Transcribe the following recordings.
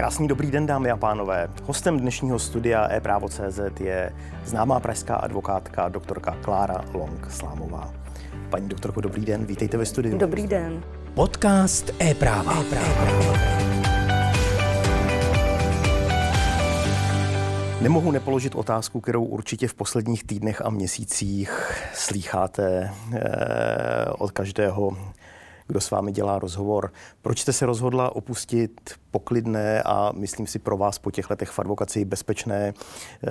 Krásný dobrý den, dámy a pánové. Hostem dnešního studia e-právo.cz je známá pražská advokátka doktorka Klára Long Slámová. Paní doktorko, dobrý den, vítejte ve studiu. Dobrý den. Podcast e-práva. e-práva. Nemohu nepoložit otázku, kterou určitě v posledních týdnech a měsících slýcháte eh, od každého kdo s vámi dělá rozhovor. Proč jste se rozhodla opustit poklidné a myslím si pro vás po těch letech v advokaci bezpečné eh,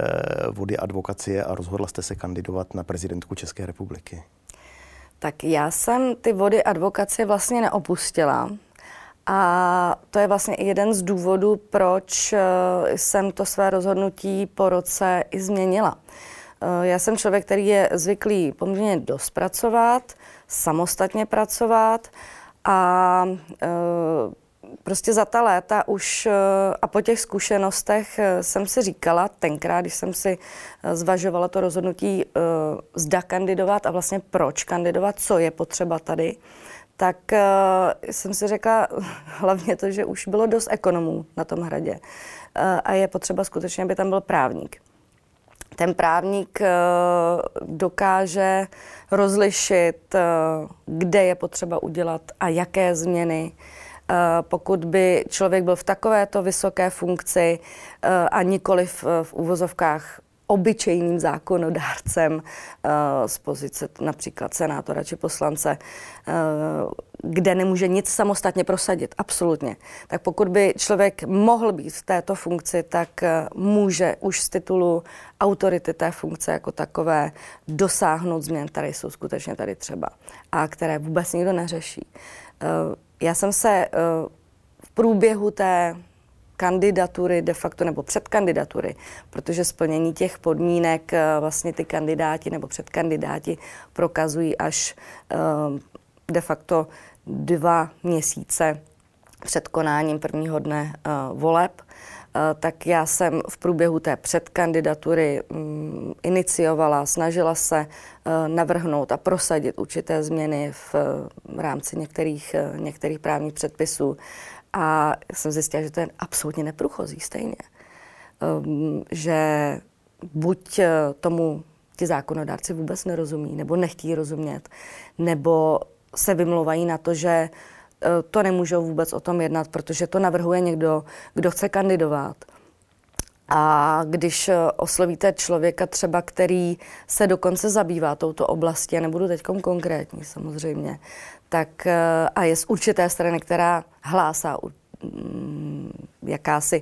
vody advokacie a rozhodla jste se kandidovat na prezidentku České republiky? Tak já jsem ty vody advokacie vlastně neopustila. A to je vlastně i jeden z důvodů, proč eh, jsem to své rozhodnutí po roce i změnila. Eh, já jsem člověk, který je zvyklý poměrně dost pracovat, samostatně pracovat a e, prostě za ta léta už e, a po těch zkušenostech e, jsem si říkala, tenkrát, když jsem si zvažovala to rozhodnutí, zda kandidovat a vlastně proč kandidovat, co je potřeba tady, tak jsem si řekla hlavně to, že už bylo dost ekonomů na tom hradě a je potřeba skutečně, aby tam byl právník ten právník eh, dokáže rozlišit, eh, kde je potřeba udělat a jaké změny. Eh, pokud by člověk byl v takovéto vysoké funkci a nikoli v, v úvozovkách obyčejným zákonodárcem uh, z pozice například senátora či poslance, uh, kde nemůže nic samostatně prosadit, absolutně. Tak pokud by člověk mohl být v této funkci, tak uh, může už z titulu autority té funkce jako takové dosáhnout změn, které jsou skutečně tady třeba a které vůbec nikdo neřeší. Já jsem se v průběhu té kandidatury de facto nebo předkandidatury, protože splnění těch podmínek eh, vlastně ty kandidáti nebo předkandidáti prokazují až eh, de facto dva měsíce před konáním prvního dne eh, voleb tak já jsem v průběhu té předkandidatury mm, iniciovala, snažila se navrhnout a prosadit určité změny v rámci některých, některých právních předpisů. A jsem zjistila, že to je absolutně neprůchozí stejně. Um, že buď eh, tomu ti zákonodárci vůbec nerozumí, nebo nechtějí rozumět, nebo se vymlouvají na to, že eh, to nemůžou vůbec o tom jednat, protože to navrhuje někdo, kdo chce kandidovat. A když eh, oslovíte člověka třeba, který se dokonce zabývá touto oblastí, a nebudu teď konkrétní samozřejmě, tak eh, a je z určité strany, která hlásá mm, jakási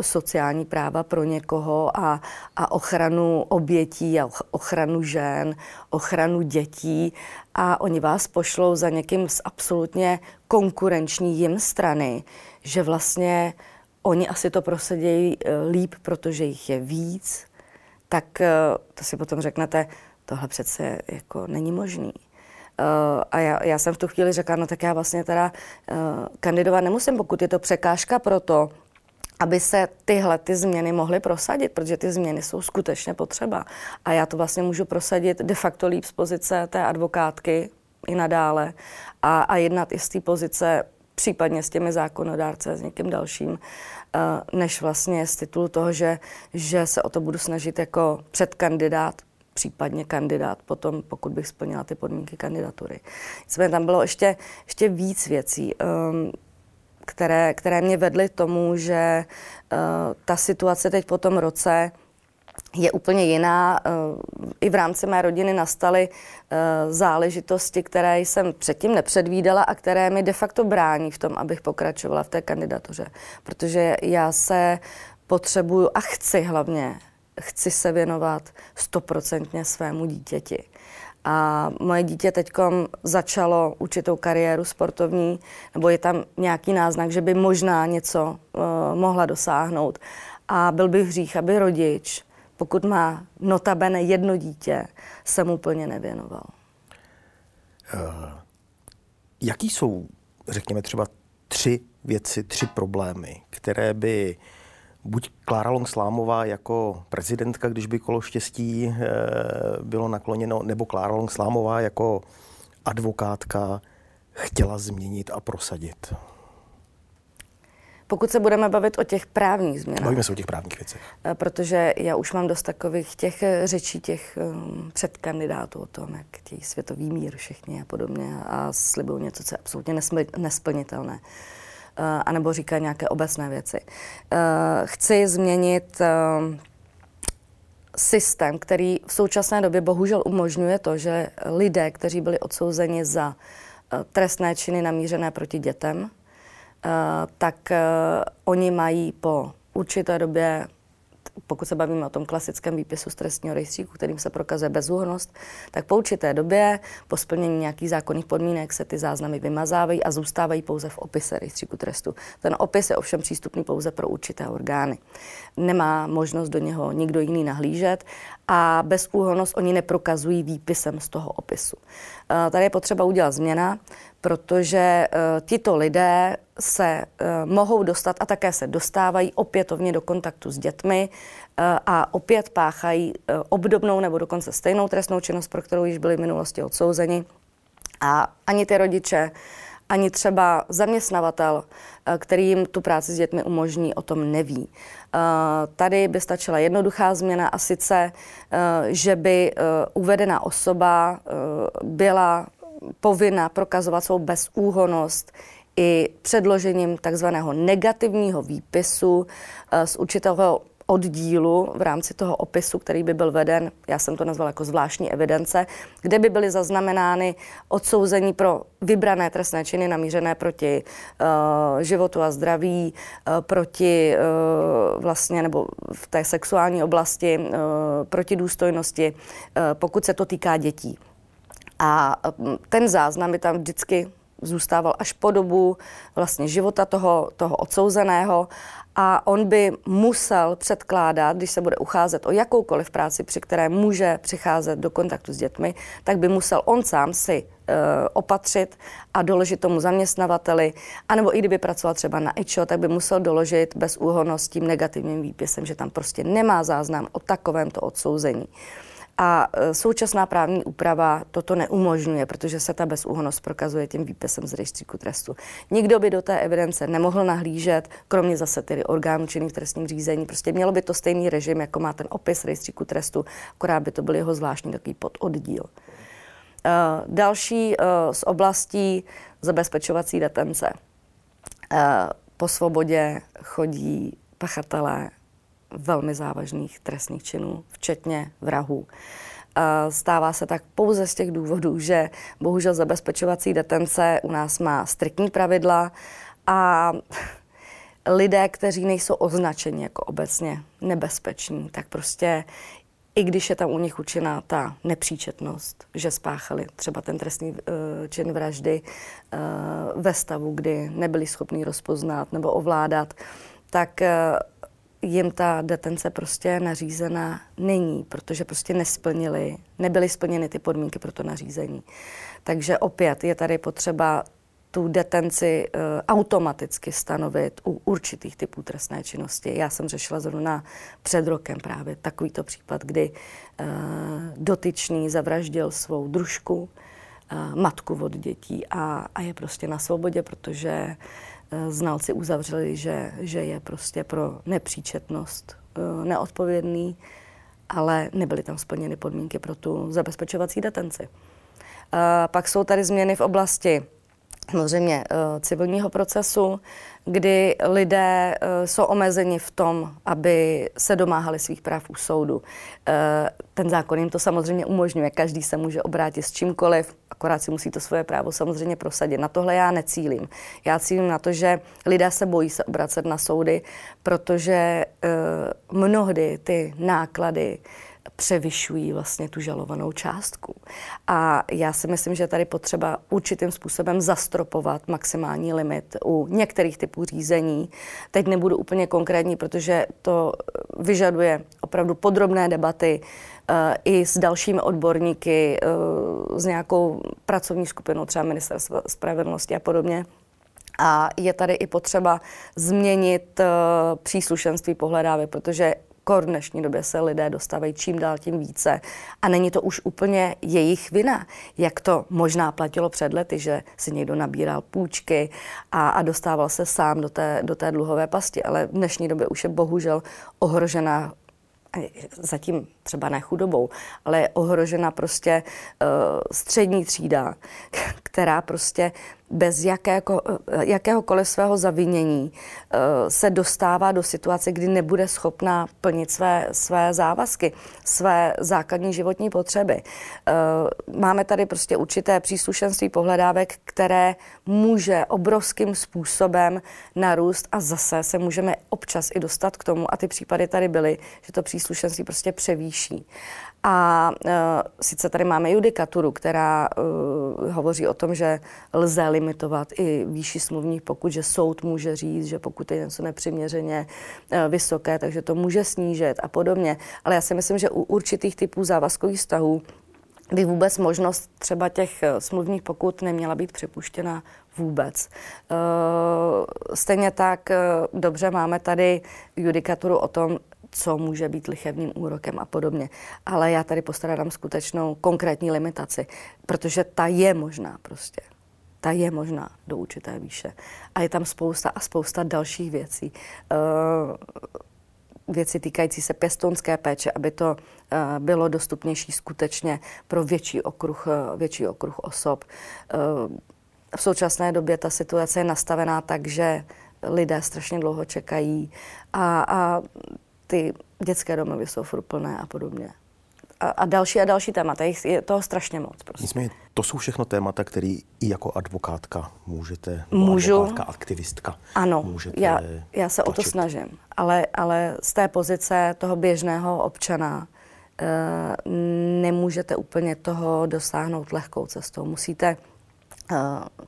sociální práva pro někoho a, a ochranu obětí a ochranu žen, ochranu dětí a oni vás pošlou za někým z absolutně konkurenční jim strany, že vlastně oni asi to prosedějí eh, líp, protože jich je víc, tak eh, to si potom řeknete, tohle přece jako není možný. Uh, a já, já jsem v tu chvíli řekla, no tak já vlastně teda uh, kandidovat nemusím, pokud je to překážka pro to, aby se tyhle ty změny mohly prosadit, protože ty změny jsou skutečně potřeba. A já to vlastně můžu prosadit de facto líp z pozice té advokátky i nadále a, a jednat i z té pozice případně s těmi zákonodárce, s někým dalším, uh, než vlastně z titulu toho, že, že se o to budu snažit jako předkandidát případně kandidát potom, pokud bych splnila ty podmínky kandidatury. Nicméně tam bylo ještě, ještě víc věcí, um, které, které mě vedly tomu, že uh, ta situace teď po tom roce je úplně jiná. Uh, I v rámci mé rodiny nastaly uh, záležitosti, které jsem předtím nepředvídala a které mi de facto brání v tom, abych pokračovala v té kandidatuře. Protože já se potřebuju a chci hlavně chci se věnovat stoprocentně svému dítěti. A moje dítě teď začalo určitou kariéru sportovní, nebo je tam nějaký náznak, že by možná něco uh, mohla dosáhnout. A byl bych hřích, aby rodič, pokud má notabene jedno dítě, se mu plně nevěnoval. Uh, jaký jsou, řekněme, třeba tři věci, tři problémy, které by uh, buď Klára Longslámová jako prezidentka, když by kolo štěstí eh, bylo nakloněno, nebo Klára Longslámová jako advokátka chtěla změnit a prosadit? Pokud se budeme bavit o těch právních změnách. Bavíme se o těch právních věcech. Eh, protože já už mám dost takových těch eh, řečí těch um, předkandidátů o tom, jak chtějí světový mír všichni a podobně a slibují něco, co je absolutně nesplnitelné. Uh, anebo říkají nějaké obecné věci. Uh, chci změnit uh, systém, který v současné době bohužel umožňuje to, že lidé, kteří byli odsouzeni za trestné činy namířené proti dětem, tak oni mají po určité době pokud se bavíme o tom klasickém výpisu z trestního rejstříku, kterým se prokazuje bezúhonnost, tak po určité době, po splnění nějakých zákonných podmínek, se ty záznamy vymazávají a zůstávají pouze v opise rejstříku trestu. Ten opis je ovšem přístupný pouze pro určité orgány. Nemá možnost do něho nikdo jiný nahlížet a bezúhonnost oni neprokazují výpisem z toho opisu. Eh, tady je potřeba udělat změna, protože uh, tito lidé se uh, mohou dostat a také se dostávají opětovně do kontaktu s dětmi a opět páchají obdobnou nebo dokonce stejnou trestnou činnost, pro kterou již byli v minulosti odsouzeni. A ani ty rodiče, ani třeba zaměstnavatel, který jim tu práci s dětmi umožní, o tom neví. Tady by stačila jednoduchá změna a sice, že by uvedená osoba byla povinna prokazovat svou bezúhonost i předložením takzvaného negativního výpisu eh, z určitého oddílu v rámci toho opisu, který by byl veden, já jsem to nazvala jako zvláštní evidence, kde by byly zaznamenány odsouzení pro vybrané trestné činy namířené proti uh, životu a zdraví, uh, proti uh, vlastně, nebo v té sexuální oblasti, uh, proti důstojnosti, uh, pokud se to týká dětí. A mm, ten záznam by tam vždycky zůstával až po dobu vlastně života toho, toho odsouzeného a on by musel předkládat, když se bude ucházet o jakoukoliv práci, při které může přicházet do kontaktu s dětmi, tak by musel on sám si e, opatřit a doložit tomu zaměstnavateli, anebo i kdyby pracoval třeba na IČO, tak by musel doložit bez úhonnost tím negativním výpisem, že tam prostě nemá záznam o takovémto odsouzení. A e, současná právní úprava toto neumožňuje, protože se ta bezúhonost prokazuje tím výpisem z rejstříku trestu. Nikdo by do té evidence nemohl nahlížet, kromě zase tedy orgánů činných v trestním řízení. Prostě mělo by to stejný režim, jako má ten opis rejstříku trestu, akorát by to byl jeho zvláštní takový pododdíl. Uh, další uh, z oblastí zabezpečovací detence. Po svobodě chodí pachatelé velmi závažných trestných činů, včetně vrahů. Stává se tak pouze z těch důvodů, že bohužel zabezpečovací detence u nás má striktní pravidla a lidé, kteří nejsou označeni jako obecně nebezpeční, tak prostě i když je tam u nich učená ta nepříčetnost, že spáchali třeba ten trestný uh, čin vraždy uh, ve stavu, kdy nebyli schopni rozpoznat nebo ovládat, tak uh, jim ta detence prostě nařízena není, protože prostě nesplnili, nebyly splněny ty podmínky pro to nařízení. Takže opět je tady potřeba tu detenci uh, automaticky stanovit u určitých typů trestné činnosti. Já jsem řešila zrovna před rokem právě takovýto případ, kdy uh, dotyčný zavraždil svou družku, uh, matku od dětí a, a je prostě na svobodě, protože uh, znalci uzavřeli, že, že je prostě pro nepříčetnost eh, neodpovědný, ale nebyly tam splněny podmínky pro tu zabezpečovací detenci. Eh, pak jsou tady změny v oblasti samozřejmě civilního procesu, kdy lidé jsou omezeni v tom, aby se domáhali svých práv u soudu. Ten zákon jim to samozřejmě umožňuje. Každý se může obrátit s čímkoliv, akorát si musí to svoje právo samozřejmě prosadit. Na tohle já necílím. Já cílím na to, že lidé se bojí se obracet na soudy, protože mnohdy ty náklady převyšují vlastně tu žalovanou částku. A já si myslím, že tady potřeba určitým způsobem zastropovat maximální limit u některých typů řízení. Teď nebudu úplně konkrétní, protože to vyžaduje opravdu podrobné debaty uh, i s dalšími odborníky, uh, s nějakou pracovní skupinou, třeba Ministerstva spravedlnosti a podobně. A je tady i potřeba změnit uh, příslušenství pohledávy, protože kor v dnešní době se lidé dostávají čím dál tím více. A není to už úplně jejich vina, jak to možná platilo před lety, že si někdo nabíral půjčky a, a dostával se sám do té, do té dluhové pasti. Ale v dnešní době už je bohužel ohrožená zatím třeba ne chudobou, ale je ohrožena prostě uh, střední třída, která prostě bez jakéko, eh, jakéhokoliv svého zavinění uh, se dostává do situace, kdy nebude schopná plnit své, své závazky, své základní životní potřeby. Uh, máme tady prostě určité příslušenství pohledávek, které může obrovským způsobem narůst a zase se můžeme občas i dostat k tomu, a ty případy tady byly, že to příslušenství prostě převýší. A uh, sice tady máme judikaturu, která uh, hovoří o tom, že lze limitovat i výši smluvních pokud, že soud může říct, že pokud je něco nepřiměřeně uh, vysoké, takže to může snížit a podobně. Ale já si myslím, že u určitých typů závazkových vztahů by vůbec možnost třeba těch smluvních pokut neměla být připuštěna vůbec. Stejně tak dobře máme tady judikaturu o tom, co může být lichevným úrokem a podobně. Ale já tady postarám skutečnou konkrétní limitaci, protože ta je možná prostě. Ta je možná do určité výše. A je tam spousta a spousta dalších věcí. Uh, věci týkající se pěstounské péče, aby to uh, bylo dostupnější skutečně pro větší okruh, uh, větší okruh osob. V současné době ta situace je nastavená tak, že lidé strašně dlouho čekají a, a ty dětské domovy jsou furt plné a podobně. A, a další a další témata, je toho strašně moc. Prostě. Nicméně to jsou všechno témata, které i jako advokátka můžete, Můžu. advokátka, aktivistka, Ano, můžete já, já se tlačit. o to snažím, ale, ale z té pozice toho běžného občana e, nemůžete úplně toho dosáhnout lehkou cestou. Musíte e,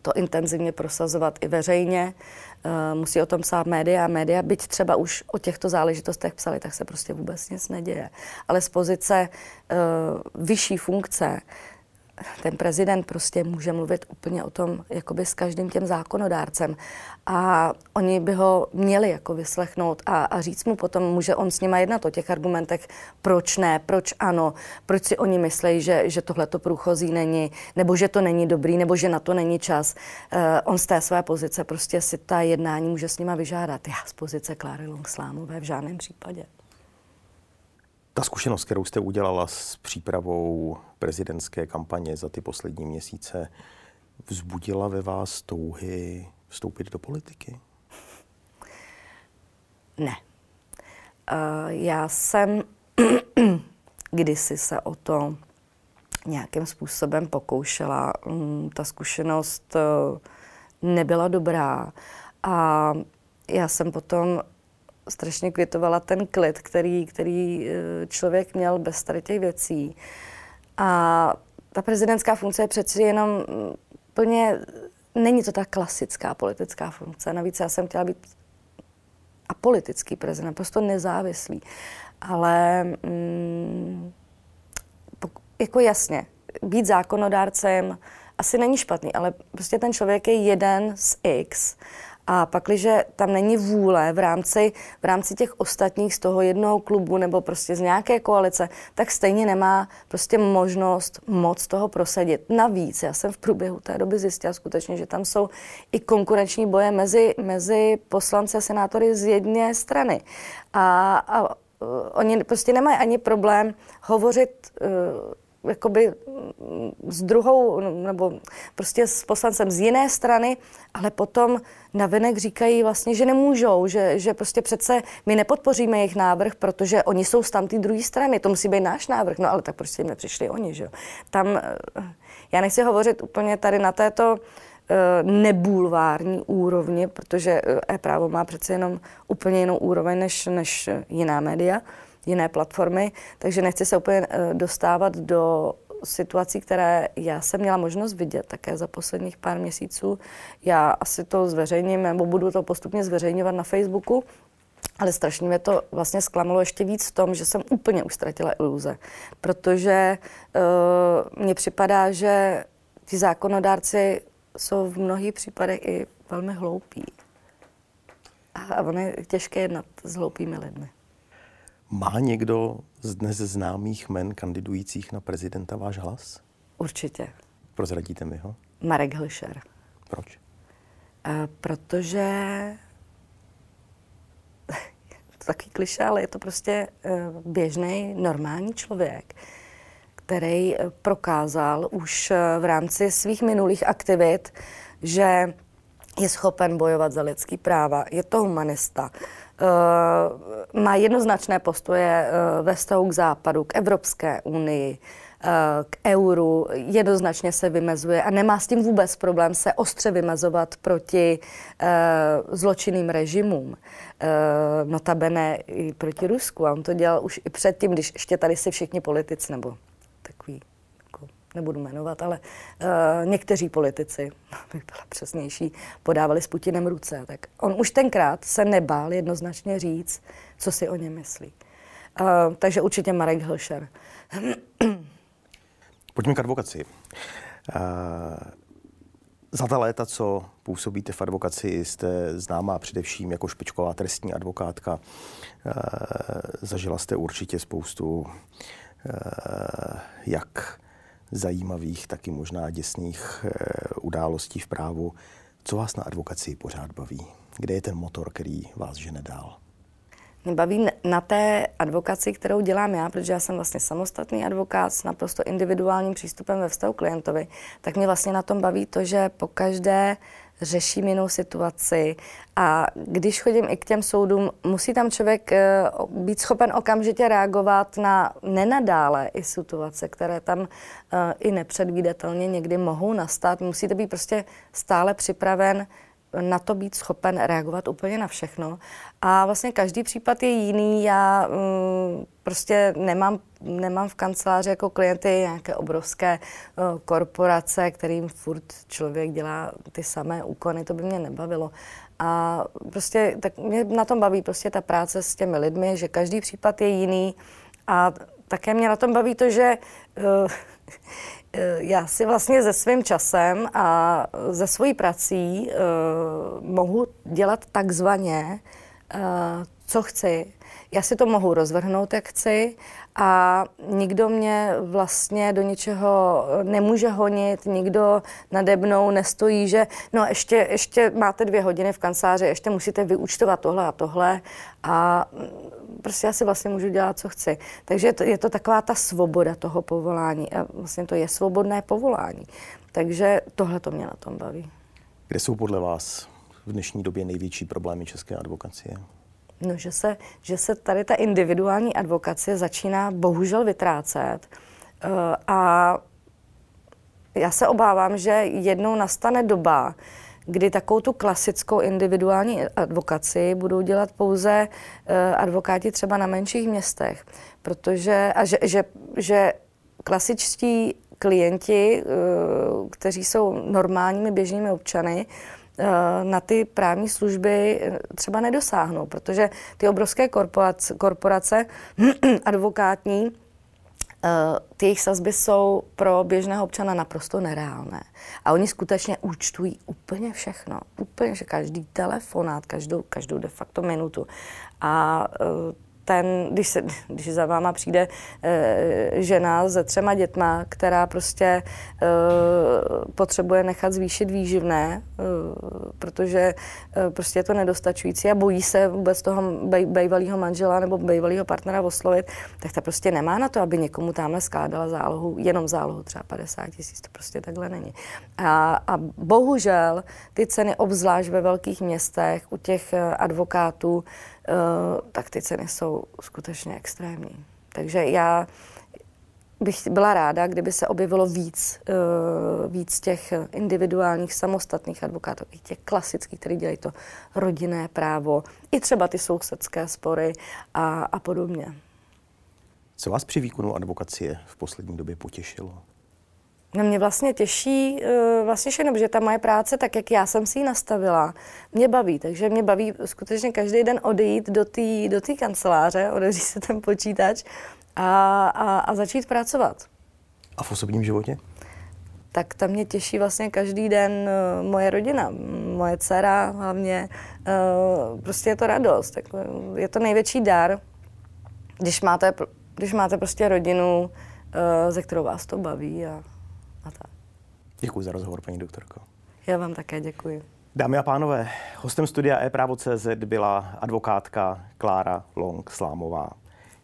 to intenzivně prosazovat i veřejně, Eh, musí o tom psát média a média, byť třeba už o těchto záležitostech psali, tak se prostě vůbec nic neděje. Ale z pozice uh, vyšší funkce ten prezident prostě může mluvit úplně o tom, jakoby s každým těm zákonodárcem. A oni by ho měli jako vyslechnout a, a říct mu potom, může on s nima jednat o těch argumentech, proč ne, proč ano, proč si oni myslí, že, že tohle to průchozí není, nebo že to není dobrý, nebo že na to není čas. Uh, on z té své pozice prostě si ta jednání může s nima vyžádat. Já z pozice Kláry Longslámové v žádném případě. Ta zkušenost, kterou jste udělala s přípravou prezidentské kampaně za ty poslední měsíce, vzbudila ve vás touhy vstoupit do politiky? Ne. Uh, já jsem kdysi se o to nějakým způsobem pokoušela. Um, ta zkušenost uh, nebyla dobrá a já jsem potom strašně kvitovala ten klid, který, který eh, člověk měl bez tady těch věcí. A ta prezidentská funkce je přeci jenom mm, plně, není to tak klasická politická funkce. Navíc já jsem chtěla být apolitický prezident, prostě nezávislý. Ale mm, jako jasně, být zákonodárcem asi není špatný, ale prostě ten člověk je jeden z X a pak, když tam není vůle v rámci, v rámci těch ostatních z toho jednoho klubu nebo prostě z nějaké koalice, tak stejně nemá prostě možnost moc toho prosadit. Navíc, já jsem v průběhu té doby zjistila skutečně, že tam jsou i konkurenční boje mezi, mezi poslanci a senátory z jedné strany. A, a uh, oni prostě nemají ani problém hovořit uh, jakoby mm, s druhou, nebo prostě s poslancem z jiné strany, ale potom navenek říkají vlastně, že nemůžou, že, že prostě přece my nepodpoříme jejich návrh, protože oni jsou z tamté druhé strany, to musí být náš návrh, no ale tak prostě jim nepřišli oni, že jo. Tam, eh, já nechci hovořit úplně tady na této eh, nebulvární úrovni, protože eh, e-právo má přece jenom úplně jinou úroveň než, než jiná média, jiné platformy, takže nechci se úplně eh, dostávat do situací, které já jsem měla možnost vidět také za posledních pár měsíců. Já asi to zveřejním, nebo budu to postupně zveřejňovat na Facebooku, ale strašně mě to vlastně zklamalo ještě víc v tom, že jsem úplně už ztratila iluze, protože uh, mně připadá, že ti zákonodárci jsou v mnohých případech i velmi hloupí. A ono je těžké jednat s hloupými lidmi. Má někdo z dnes známých men kandidujících na prezidenta váš hlas? Určitě. Prozradíte mi ho? Marek Hlšer. Proč? A protože to takový kliše, ale je to prostě běžný, normální člověk, který prokázal už v rámci svých minulých aktivit, že je schopen bojovat za lidský práva, je to humanista, má jednoznačné postoje uh, ve vztahu k západu, k Evropské unii, uh, k euru, jednoznačně se vymezuje a nemá s tím vůbec problém se ostře vymezovat proti zločinným režimům. Notabene i proti Rusku. A on to dělal už i předtím, když ještě tady si všichni politici, nebo takový nebudu jmenovat, ale uh, někteří politici, bych byla přesnější, podávali s Putinem ruce. Tak on už tenkrát se nebál jednoznačně říct, co si o něm myslí. Uh, takže určitě Marek Hilšer. Pojďme k advokaci. Uh, za ta léta, co působíte v advokaci, jste známá především jako špičková trestní advokátka. Uh, zažila jste určitě spoustu uh, jak zajímavých, taky možná děsných e, událostí v právu. Co vás na advokaci pořád baví? Kde je ten motor, který vás žene dál? Baví na té advokaci, kterou dělám já, protože já jsem vlastně samostatný advokát s naprosto individuálním přístupem ve vztahu klientovi, tak mě vlastně na tom baví to, že po každé řeším jinou situaci a když chodím i k těm soudům, musí tam člověk eh, být schopen okamžitě reagovat na nenadále i situace, které tam eh, i nepředvídatelně někdy mohou nastat. Musíte být prostě stále připraven na to být schopen reagovat úplně na všechno. A vlastně každý případ je jiný. Já mm, prostě nemám, nemám v kanceláři jako klienty nějaké obrovské uh, korporace, kterým furt člověk dělá ty samé úkony, to by mě nebavilo. A prostě tak mě na tom baví prostě ta práce s těmi lidmi, že každý případ je jiný a také mě na tom baví to, že uh, já si vlastně se svým časem a ze svojí prací uh, mohu dělat takzvaně, uh, co chci. Já si to mohu rozvrhnout, jak chci a nikdo mě vlastně do ničeho nemůže honit, nikdo nade mnou nestojí, že no ještě, ještě máte dvě hodiny v kanceláři, ještě musíte vyúčtovat tohle a tohle a prostě já si vlastně můžu dělat, co chci. Takže je to, je to taková ta svoboda toho povolání a vlastně to je svobodné povolání. Takže tohle to mě na tom baví. Kde jsou podle vás v dnešní době největší problémy české advokacie? No, že se, že se tady ta individuální advokacie začíná bohužel vytrácet uh, a já se obávám, že jednou nastane doba, kdy takovou tu klasickou individuální advokaci budou dělat pouze uh, advokáti třeba na menších městech, protože a že, že, že klasičtí klienti, uh, kteří jsou normálními běžnými občany, uh, na ty právní služby třeba nedosáhnou, protože ty obrovské korporace, korporace advokátní Eh, ty jejich sazby jsou pro běžného občana naprosto nereálné. A oni skutečně účtují úplně všechno. Úplně, že každý telefonát, každou, každou de facto minutu. A uh, ten, když, se, když za váma přijde e, žena se třema dětma, která prostě e, potřebuje nechat zvýšit výživné, e, protože e, prostě je to nedostačující a bojí se vůbec toho bej, manžela nebo bejvalého partnera oslovit, tak ta prostě nemá na to, aby někomu tamhle skládala zálohu, jenom zálohu třeba 50 tisíc, to prostě takhle není. A, a bohužel ty ceny, obzvlášť ve velkých městech, u těch advokátů, tak ty ceny jsou skutečně extrémní. Takže já bych byla ráda, kdyby se objevilo víc, uh, víc těch individuálních, samostatných advokátů, i těch klasických, kteří dělají to rodinné právo, i třeba ty sousedské spory a, a podobně. Co vás při výkonu advokacie v poslední době potěšilo? No mě vlastně těší uh, vlastně všechno, protože ta moje práce, tak jak já jsem si ji nastavila, mě baví. Takže mě baví skutečně každý den odejít do té do kanceláře, odevřít se ten počítač a, a, a začít pracovat. A v osobním životě? Tak tam mě těší vlastně každý den uh, moje rodina, moje dcera hlavně. Uh, prostě je to radost. Je to největší dar, když máte, když máte prostě rodinu, ze kterou vás to baví a, a tak. Děkuji za rozhovor, paní doktorko. Já vám také děkuji. Dámy a pánové, hostem studia e-právo.cz byla advokátka Klára Long Slámová.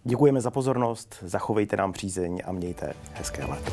Děkujeme za pozornost, zachovejte nám přízeň a mějte hezké léto.